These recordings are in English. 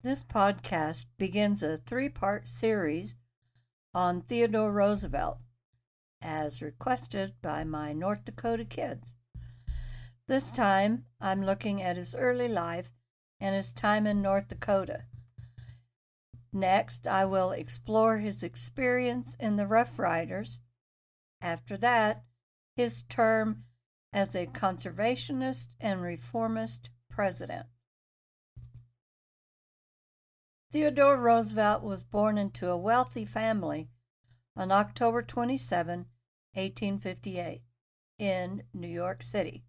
This podcast begins a three part series on Theodore Roosevelt, as requested by my North Dakota kids. This time, I'm looking at his early life and his time in North Dakota. Next, I will explore his experience in the Rough Riders. After that, his term as a conservationist and reformist president. Theodore Roosevelt was born into a wealthy family on October 27, 1858, in New York City.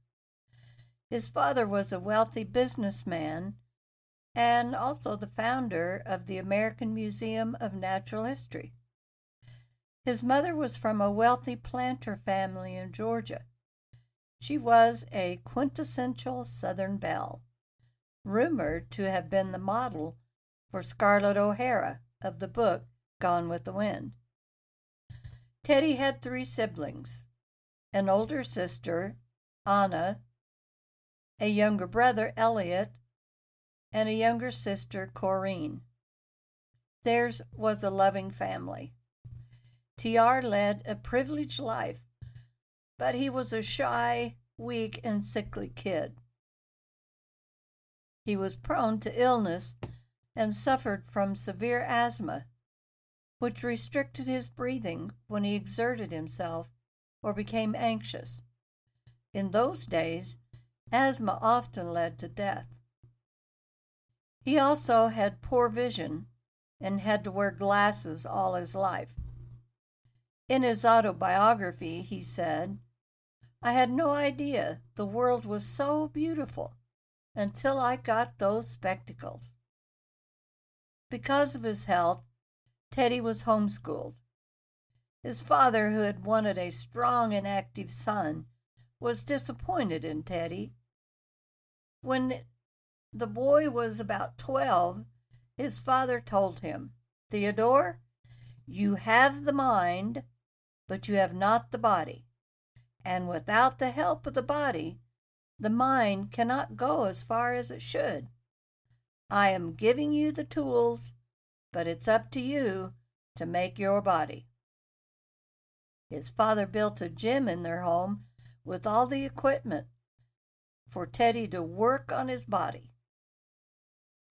His father was a wealthy businessman and also the founder of the American Museum of Natural History. His mother was from a wealthy planter family in Georgia. She was a quintessential Southern belle, rumored to have been the model for Scarlett O'Hara of the book Gone with the Wind. Teddy had three siblings an older sister, Anna, a younger brother, Elliot, and a younger sister, Corinne. Theirs was a loving family. TR led a privileged life, but he was a shy, weak, and sickly kid. He was prone to illness and suffered from severe asthma, which restricted his breathing when he exerted himself or became anxious. In those days, asthma often led to death. He also had poor vision and had to wear glasses all his life. In his autobiography, he said, I had no idea the world was so beautiful until I got those spectacles. Because of his health, Teddy was homeschooled. His father, who had wanted a strong and active son, was disappointed in Teddy. When the boy was about 12, his father told him, Theodore, you have the mind, but you have not the body. And without the help of the body, the mind cannot go as far as it should. I am giving you the tools, but it's up to you to make your body. His father built a gym in their home with all the equipment for Teddy to work on his body.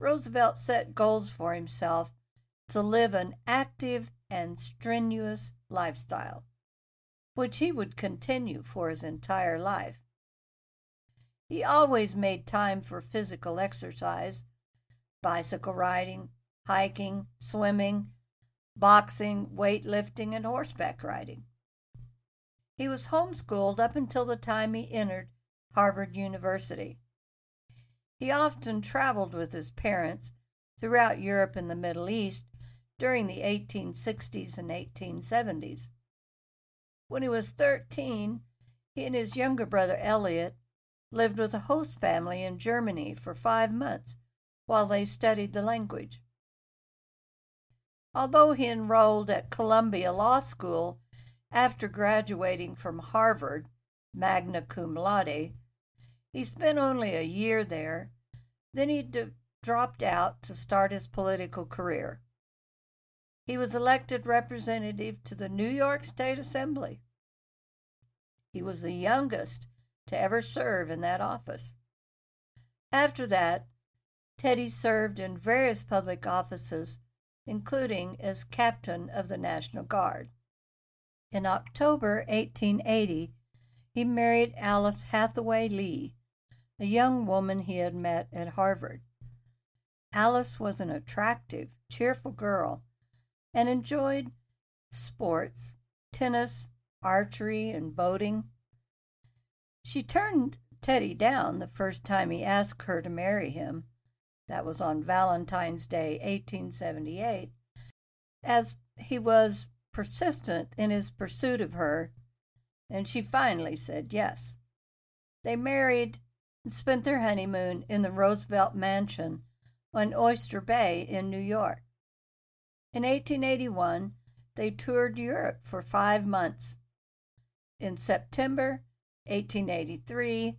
Roosevelt set goals for himself to live an active and strenuous lifestyle, which he would continue for his entire life. He always made time for physical exercise bicycle riding, hiking, swimming, boxing, weightlifting, and horseback riding. He was homeschooled up until the time he entered Harvard University. He often traveled with his parents throughout Europe and the Middle East during the 1860s and 1870s. When he was 13, he and his younger brother Elliot lived with a host family in Germany for five months while they studied the language. Although he enrolled at Columbia Law School after graduating from Harvard, magna cum laude, he spent only a year there. Then he d- dropped out to start his political career. He was elected representative to the New York State Assembly. He was the youngest to ever serve in that office. After that, Teddy served in various public offices, including as captain of the National Guard. In October 1880, he married Alice Hathaway Lee, a young woman he had met at Harvard. Alice was an attractive, cheerful girl and enjoyed sports, tennis, archery, and boating. She turned Teddy down the first time he asked her to marry him that was on Valentine's Day, 1878, as he was persistent in his pursuit of her, and she finally said yes. They married and spent their honeymoon in the Roosevelt Mansion on Oyster Bay in New York. In 1881, they toured Europe for five months. In September 1883,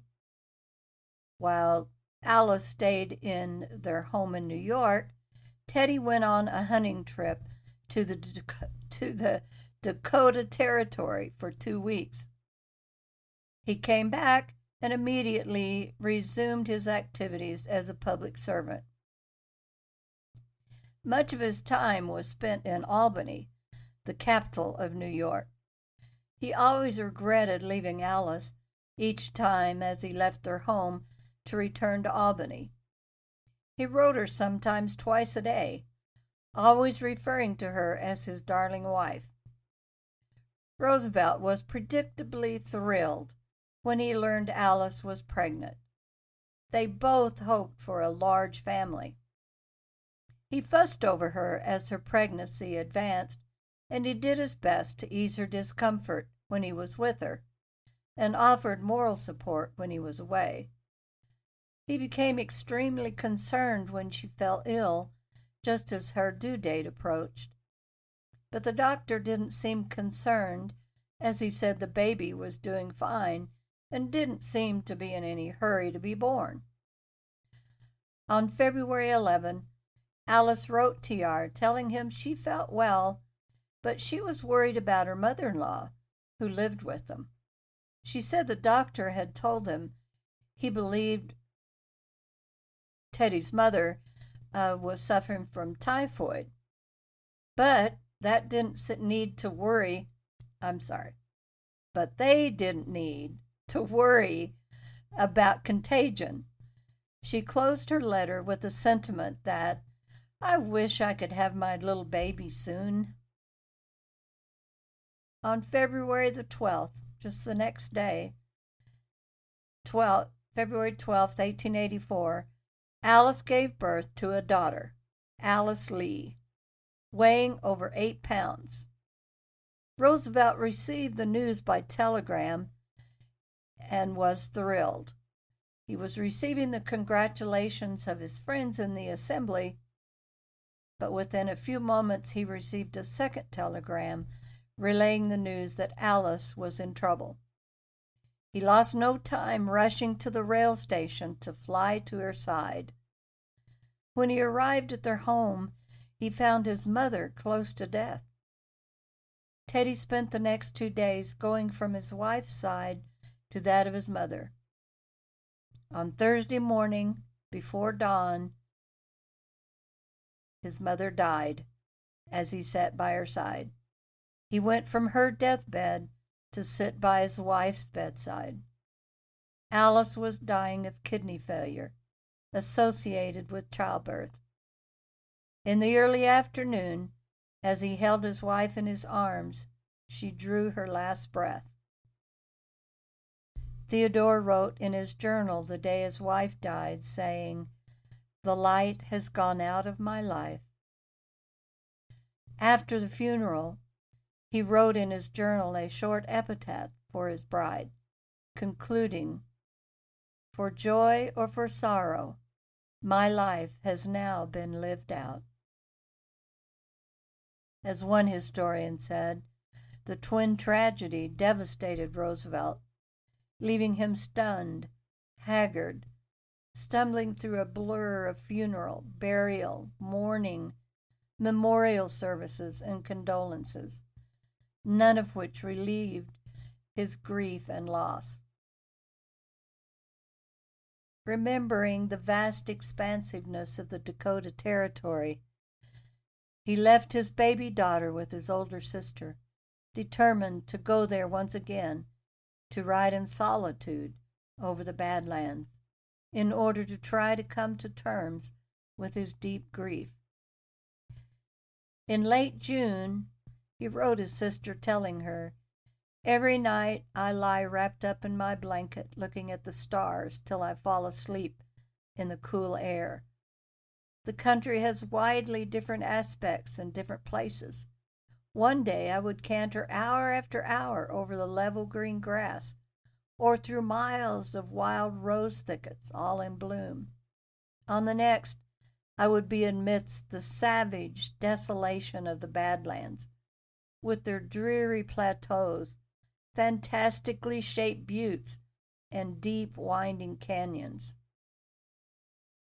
while Alice stayed in their home in New York. Teddy went on a hunting trip to the to the Dakota Territory for two weeks. He came back and immediately resumed his activities as a public servant. Much of his time was spent in Albany, the capital of New York. He always regretted leaving Alice each time as he left their home to return to Albany. He wrote her sometimes twice a day, always referring to her as his darling wife. Roosevelt was predictably thrilled when he learned Alice was pregnant. They both hoped for a large family. He fussed over her as her pregnancy advanced, and he did his best to ease her discomfort when he was with her, and offered moral support when he was away. He became extremely concerned when she fell ill, just as her due date approached. But the doctor didn't seem concerned, as he said the baby was doing fine and didn't seem to be in any hurry to be born. On February 11, Alice wrote TR telling him she felt well, but she was worried about her mother in law, who lived with them. She said the doctor had told them he believed Teddy's mother uh, was suffering from typhoid, but that didn't need to worry. I'm sorry, but they didn't need to worry about contagion. She closed her letter with the sentiment that I wish I could have my little baby soon. On February the 12th, just the next day, 12, February 12th, 1884, Alice gave birth to a daughter, Alice Lee, weighing over eight pounds. Roosevelt received the news by telegram and was thrilled. He was receiving the congratulations of his friends in the assembly but within a few moments he received a second telegram relaying the news that Alice was in trouble. He lost no time rushing to the rail station to fly to her side. When he arrived at their home, he found his mother close to death. Teddy spent the next two days going from his wife's side to that of his mother. On Thursday morning, before dawn, his mother died as he sat by her side. He went from her deathbed to sit by his wife's bedside. Alice was dying of kidney failure associated with childbirth. In the early afternoon, as he held his wife in his arms, she drew her last breath. Theodore wrote in his journal the day his wife died, saying, the light has gone out of my life. After the funeral, he wrote in his journal a short epitaph for his bride, concluding, For joy or for sorrow, my life has now been lived out. As one historian said, the twin tragedy devastated Roosevelt, leaving him stunned, haggard, stumbling through a blur of funeral, burial, mourning, memorial services, and condolences, none of which relieved his grief and loss. Remembering the vast expansiveness of the Dakota Territory, he left his baby daughter with his older sister, determined to go there once again to ride in solitude over the Badlands in order to try to come to terms with his deep grief. In late June, he wrote his sister telling her, Every night I lie wrapped up in my blanket looking at the stars till I fall asleep in the cool air. The country has widely different aspects in different places. One day I would canter hour after hour over the level green grass or through miles of wild rose thickets all in bloom. On the next, I would be amidst the savage desolation of the Badlands, with their dreary plateaus, fantastically shaped buttes, and deep winding canyons.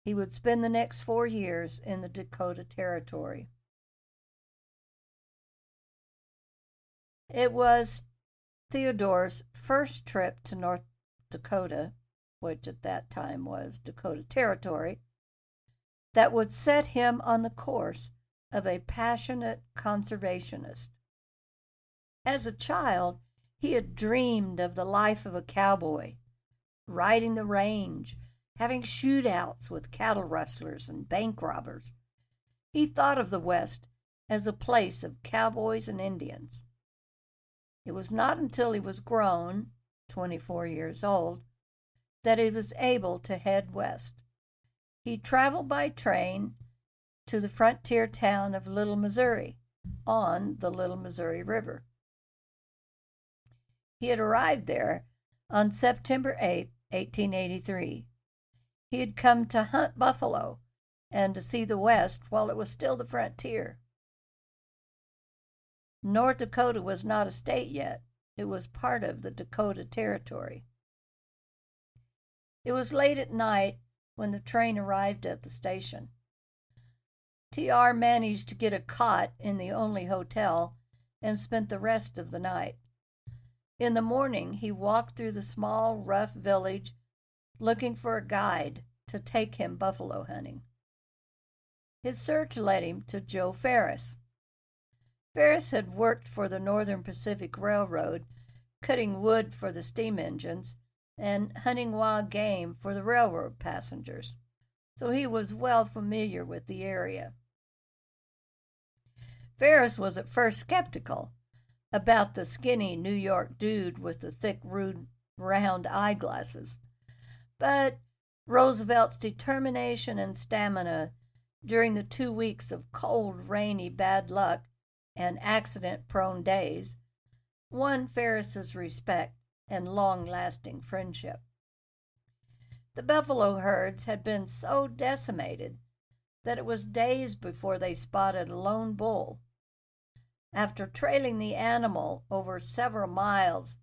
He would spend the next four years in the Dakota Territory. It was Theodore's first trip to North Dakota, which at that time was Dakota Territory, that would set him on the course of a passionate conservationist. As a child, he had dreamed of the life of a cowboy, riding the range, having shootouts with cattle rustlers and bank robbers. He thought of the West as a place of cowboys and Indians. It was not until he was grown, 24 years old, that he was able to head west. He traveled by train to the frontier town of Little Missouri on the Little Missouri River. He had arrived there on September 8, 1883. He had come to hunt buffalo and to see the West while it was still the frontier. North Dakota was not a state yet, it was part of the Dakota Territory. It was late at night when the train arrived at the station. TR managed to get a cot in the only hotel and spent the rest of the night. In the morning, he walked through the small, rough village looking for a guide to take him buffalo hunting. His search led him to Joe Ferris. Ferris had worked for the Northern Pacific Railroad, cutting wood for the steam engines and hunting wild game for the railroad passengers, so he was well familiar with the area. Ferris was at first skeptical about the skinny New York dude with the thick, rude, round eyeglasses, but Roosevelt's determination and stamina during the two weeks of cold, rainy bad luck and accident prone days won Ferris's respect and long lasting friendship. The buffalo herds had been so decimated that it was days before they spotted a lone bull. After trailing the animal over several miles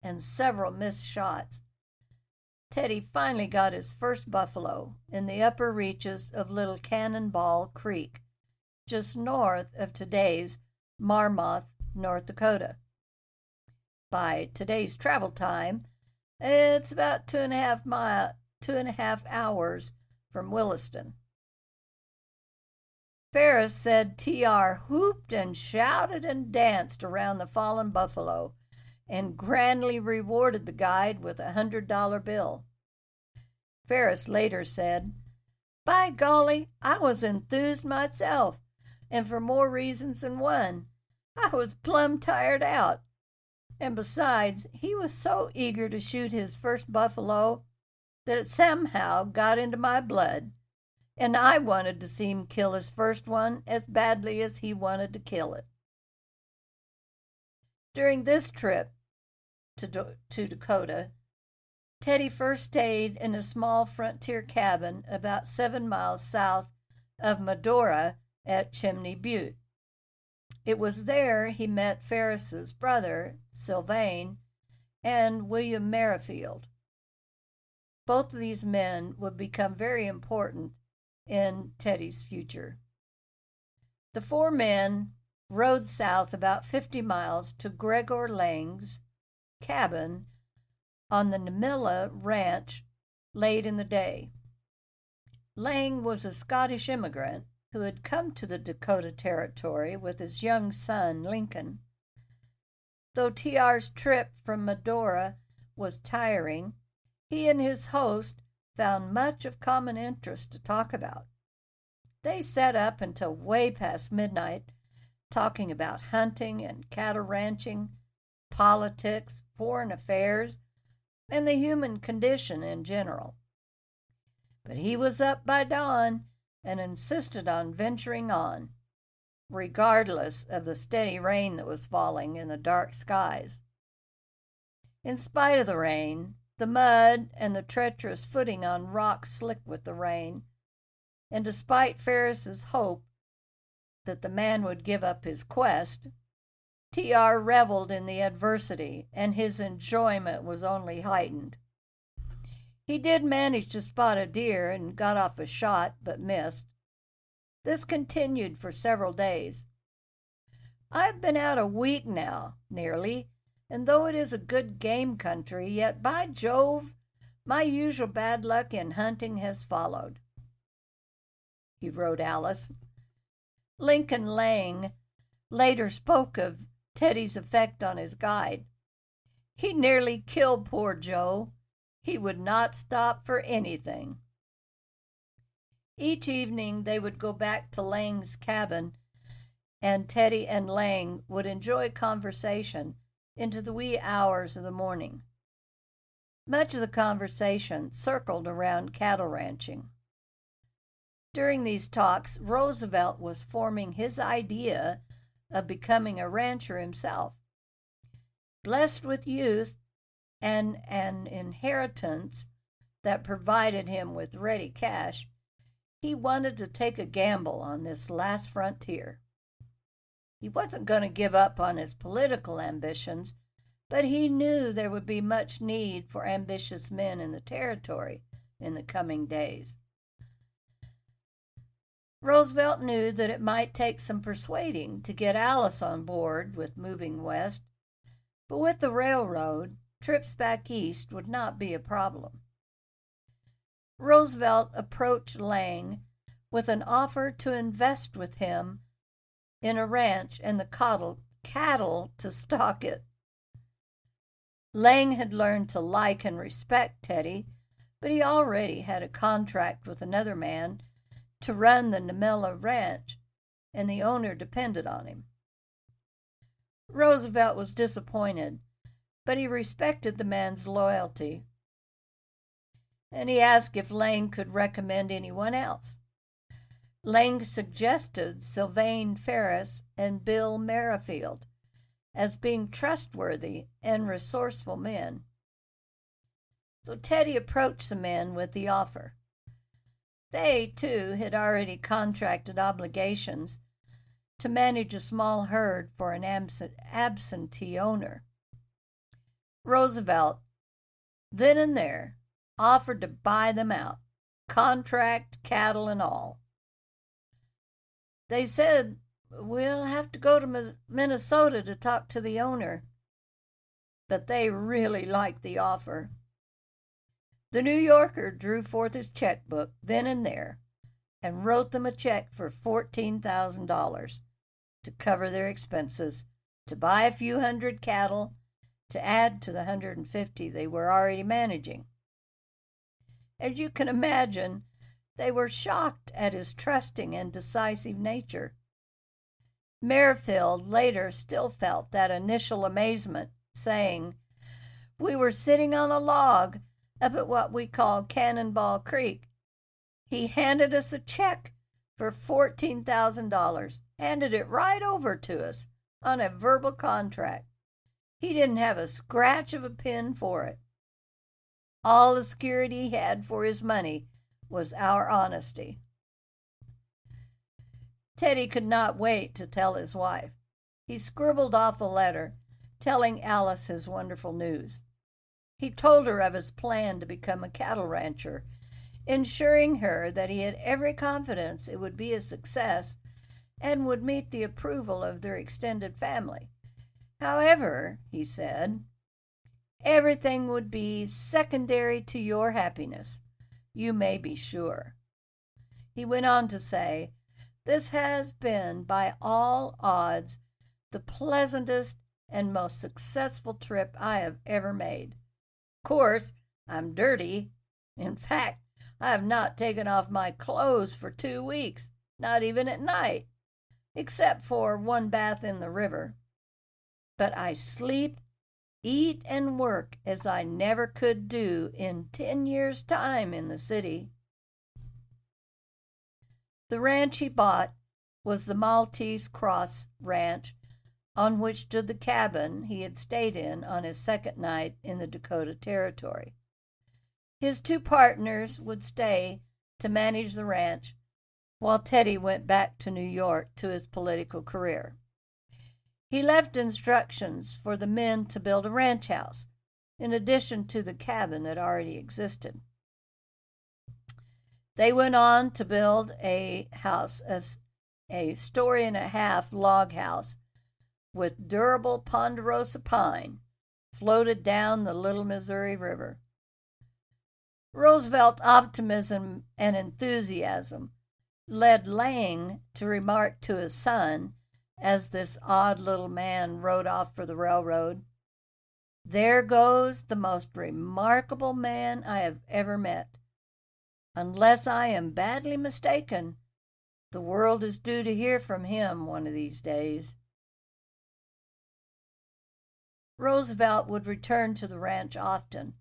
and several missed shots, Teddy finally got his first buffalo in the upper reaches of Little Cannonball Creek, just north of today's Marmarth, North Dakota. By today's travel time, it's about two and a half mile, two and a half hours from Williston. Ferris said TR whooped and shouted and danced around the fallen buffalo and grandly rewarded the guide with a hundred dollar bill. Ferris later said, By golly, I was enthused myself, and for more reasons than one. I was plumb tired out. And besides, he was so eager to shoot his first buffalo that it somehow got into my blood, and I wanted to see him kill his first one as badly as he wanted to kill it. During this trip to, to Dakota, Teddy first stayed in a small frontier cabin about seven miles south of Medora at Chimney Butte. It was there he met Ferris's brother, Sylvane, and William Merrifield. Both of these men would become very important in Teddy's future. The four men rode south about 50 miles to Gregor Lang's cabin on the Neimmela Ranch late in the day. Lang was a Scottish immigrant who had come to the Dakota Territory with his young son, Lincoln. Though TR's trip from Medora was tiring, he and his host found much of common interest to talk about. They sat up until way past midnight, talking about hunting and cattle ranching, politics, foreign affairs, and the human condition in general. But he was up by dawn and insisted on venturing on, regardless of the steady rain that was falling in the dark skies. In spite of the rain, the mud, and the treacherous footing on rocks slick with the rain, and despite Ferris's hope that the man would give up his quest, T.R. reveled in the adversity, and his enjoyment was only heightened. He did manage to spot a deer and got off a shot, but missed. This continued for several days. I've been out a week now, nearly, and though it is a good game country, yet by Jove, my usual bad luck in hunting has followed. He wrote Alice. Lincoln Lang later spoke of Teddy's effect on his guide. He nearly killed poor Joe. He would not stop for anything. Each evening they would go back to Lang's cabin, and Teddy and Lang would enjoy conversation into the wee hours of the morning. Much of the conversation circled around cattle ranching. During these talks, Roosevelt was forming his idea of becoming a rancher himself. Blessed with youth and an inheritance that provided him with ready cash, he wanted to take a gamble on this last frontier. He wasn't going to give up on his political ambitions, but he knew there would be much need for ambitious men in the territory in the coming days. Roosevelt knew that it might take some persuading to get Alice on board with moving west, but with the railroad, trips back east would not be a problem. Roosevelt approached Lang with an offer to invest with him in a ranch and the cattle, cattle to stock it. Lang had learned to like and respect Teddy, but he already had a contract with another man to run the Neimmela Ranch, and the owner depended on him. Roosevelt was disappointed, but he respected the man's loyalty, and he asked if Lang could recommend anyone else. Lang suggested Sylvane Ferris and Bill Merrifield as being trustworthy and resourceful men. So Teddy approached the men with the offer. They, too, had already contracted obligations to manage a small herd for an absent, absentee owner. Roosevelt, then and there, offered to buy them out, contract, cattle, and all. They said, We'll have to go to Minnesota to talk to the owner. But they really liked the offer. The New Yorker drew forth his checkbook then and there and wrote them a check for $14,000 to cover their expenses, to buy a few hundred cattle, to add to the 150 they were already managing. As you can imagine, they were shocked at his trusting and decisive nature. Merrifield later still felt that initial amazement, saying, We were sitting on a log up at what we call Cannonball Creek. He handed us a check for $14,000, handed it right over to us on a verbal contract. He didn't have a scratch of a pin for it. All the security he had for his money was our honesty. Teddy could not wait to tell his wife. He scribbled off a letter telling Alice his wonderful news. He told her of his plan to become a cattle rancher, ensuring her that he had every confidence it would be a success and would meet the approval of their extended family. However, he said, everything would be secondary to your happiness. You may be sure. He went on to say, This has been, by all odds, the pleasantest and most successful trip I have ever made course, I'm dirty. In fact, I have not taken off my clothes for two weeks, not even at night, except for one bath in the river. But I sleep, eat, and work as I never could do in ten years' time in the city. The ranch he bought was the Maltese Cross Ranch on which stood the cabin he had stayed in on his second night in the Dakota Territory. His two partners would stay to manage the ranch while Teddy went back to New York to his political career. He left instructions for the men to build a ranch house, in addition to the cabin that already existed. They went on to build a house, a, a story and a half log house with durable ponderosa pine floated down the Little Missouri River. Roosevelt's optimism and enthusiasm led Lang to remark to his son, as this odd little man rode off for the railroad, There goes the most remarkable man I have ever met. Unless I am badly mistaken, the world is due to hear from him one of these days. Roosevelt would return to the ranch often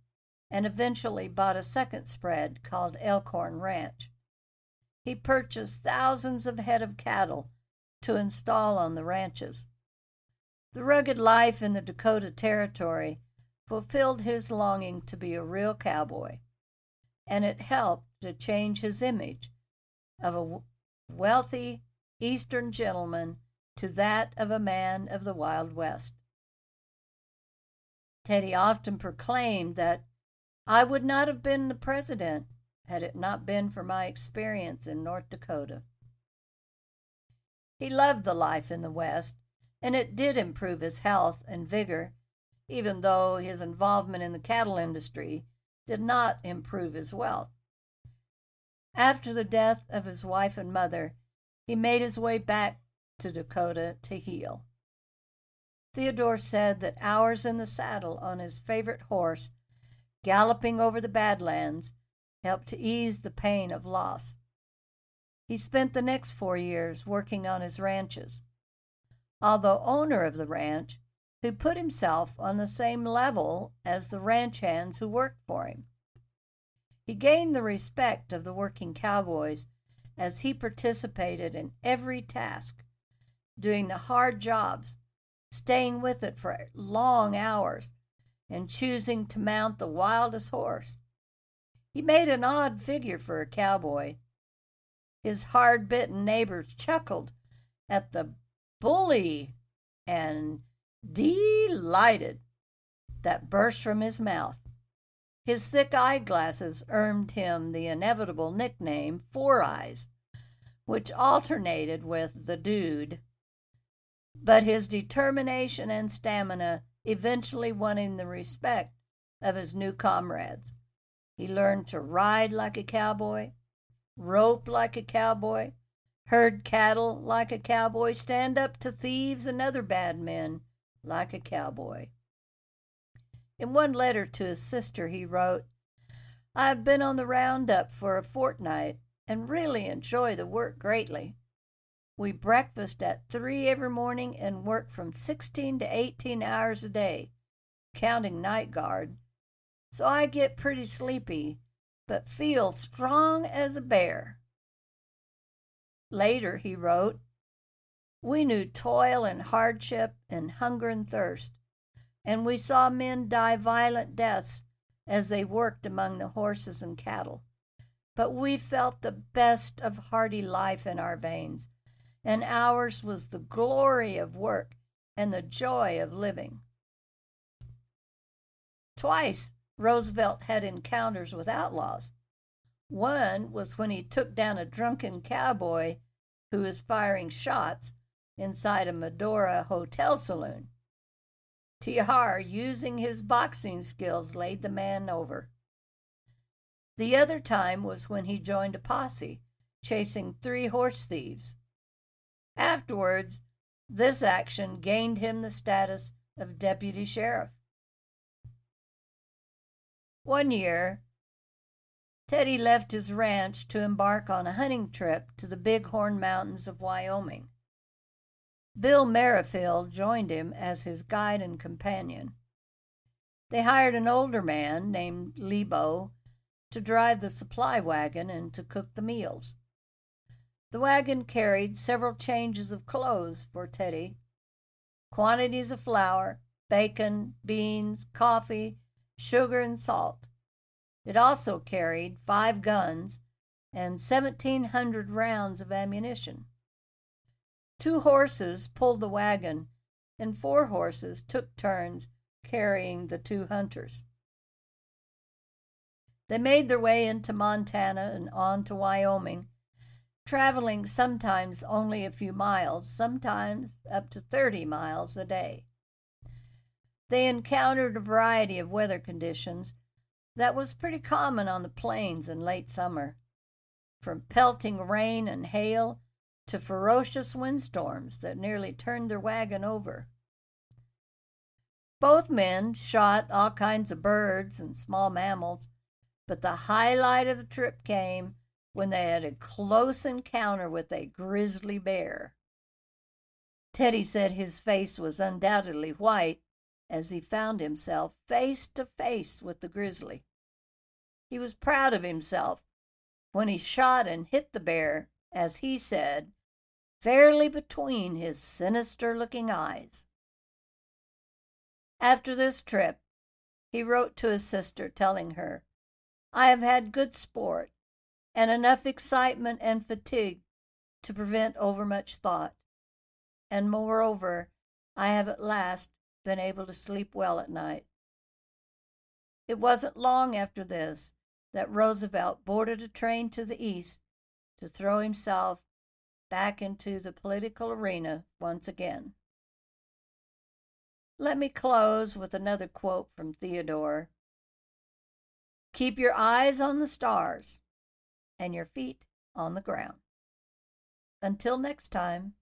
and eventually bought a second spread called Elkhorn Ranch. He purchased thousands of head of cattle to install on the ranches. The rugged life in the Dakota Territory fulfilled his longing to be a real cowboy, and it helped to change his image of a wealthy Eastern gentleman to that of a man of the Wild West. Teddy often proclaimed that I would not have been the president had it not been for my experience in North Dakota. He loved the life in the West, and it did improve his health and vigor, even though his involvement in the cattle industry did not improve his wealth. After the death of his wife and mother, he made his way back to Dakota to heal. Theodore said that hours in the saddle on his favorite horse, galloping over the Badlands, helped to ease the pain of loss. He spent the next four years working on his ranches. Although owner of the ranch, who put himself on the same level as the ranch hands who worked for him. He gained the respect of the working cowboys as he participated in every task, doing the hard jobs, staying with it for long hours, and choosing to mount the wildest horse. He made an odd figure for a cowboy. His hard bitten neighbors chuckled at the bully and delighted that burst from his mouth. His thick eyeglasses earned him the inevitable nickname Four Eyes, which alternated with the dude. But his determination and stamina eventually won him the respect of his new comrades. He learned to ride like a cowboy, rope like a cowboy, herd cattle like a cowboy, stand up to thieves and other bad men like a cowboy. In one letter to his sister, he wrote, I have been on the roundup for a fortnight and really enjoy the work greatly. We breakfast at three every morning and work from 16 to 18 hours a day, counting night guard, so I get pretty sleepy, but feel strong as a bear. Later, he wrote, We knew toil and hardship and hunger and thirst, and we saw men die violent deaths as they worked among the horses and cattle. But we felt the best of hardy life in our veins, and ours was the glory of work and the joy of living. Twice Roosevelt had encounters with outlaws. One was when he took down a drunken cowboy who was firing shots inside a Medora hotel saloon. TR, using his boxing skills, laid the man over. The other time was when he joined a posse chasing three horse thieves. Afterwards, this action gained him the status of deputy sheriff. One year, Teddy left his ranch to embark on a hunting trip to the Bighorn Mountains of Wyoming. Bill Merrifield joined him as his guide and companion. They hired an older man named Lebo to drive the supply wagon and to cook the meals. The wagon carried several changes of clothes for Teddy, quantities of flour, bacon, beans, coffee, sugar, and salt. It also carried five guns and 1,700 rounds of ammunition. Two horses pulled the wagon, and four horses took turns carrying the two hunters. They made their way into Montana and on to Wyoming, traveling sometimes only a few miles, sometimes up to 30 miles a day. They encountered a variety of weather conditions that was pretty common on the plains in late summer, from pelting rain and hail to ferocious windstorms that nearly turned their wagon over. Both men shot all kinds of birds and small mammals, but the highlight of the trip came when they had a close encounter with a grizzly bear. Teddy said his face was undoubtedly white as he found himself face to face with the grizzly. He was proud of himself when he shot and hit the bear, as he said, fairly between his sinister looking eyes. After this trip, he wrote to his sister telling her, I have had good sport and enough excitement and fatigue to prevent overmuch thought. And moreover, I have at last been able to sleep well at night. It wasn't long after this that Roosevelt boarded a train to the east to throw himself back into the political arena once again. Let me close with another quote from Theodore Keep your eyes on the stars and your feet on the ground. Until next time.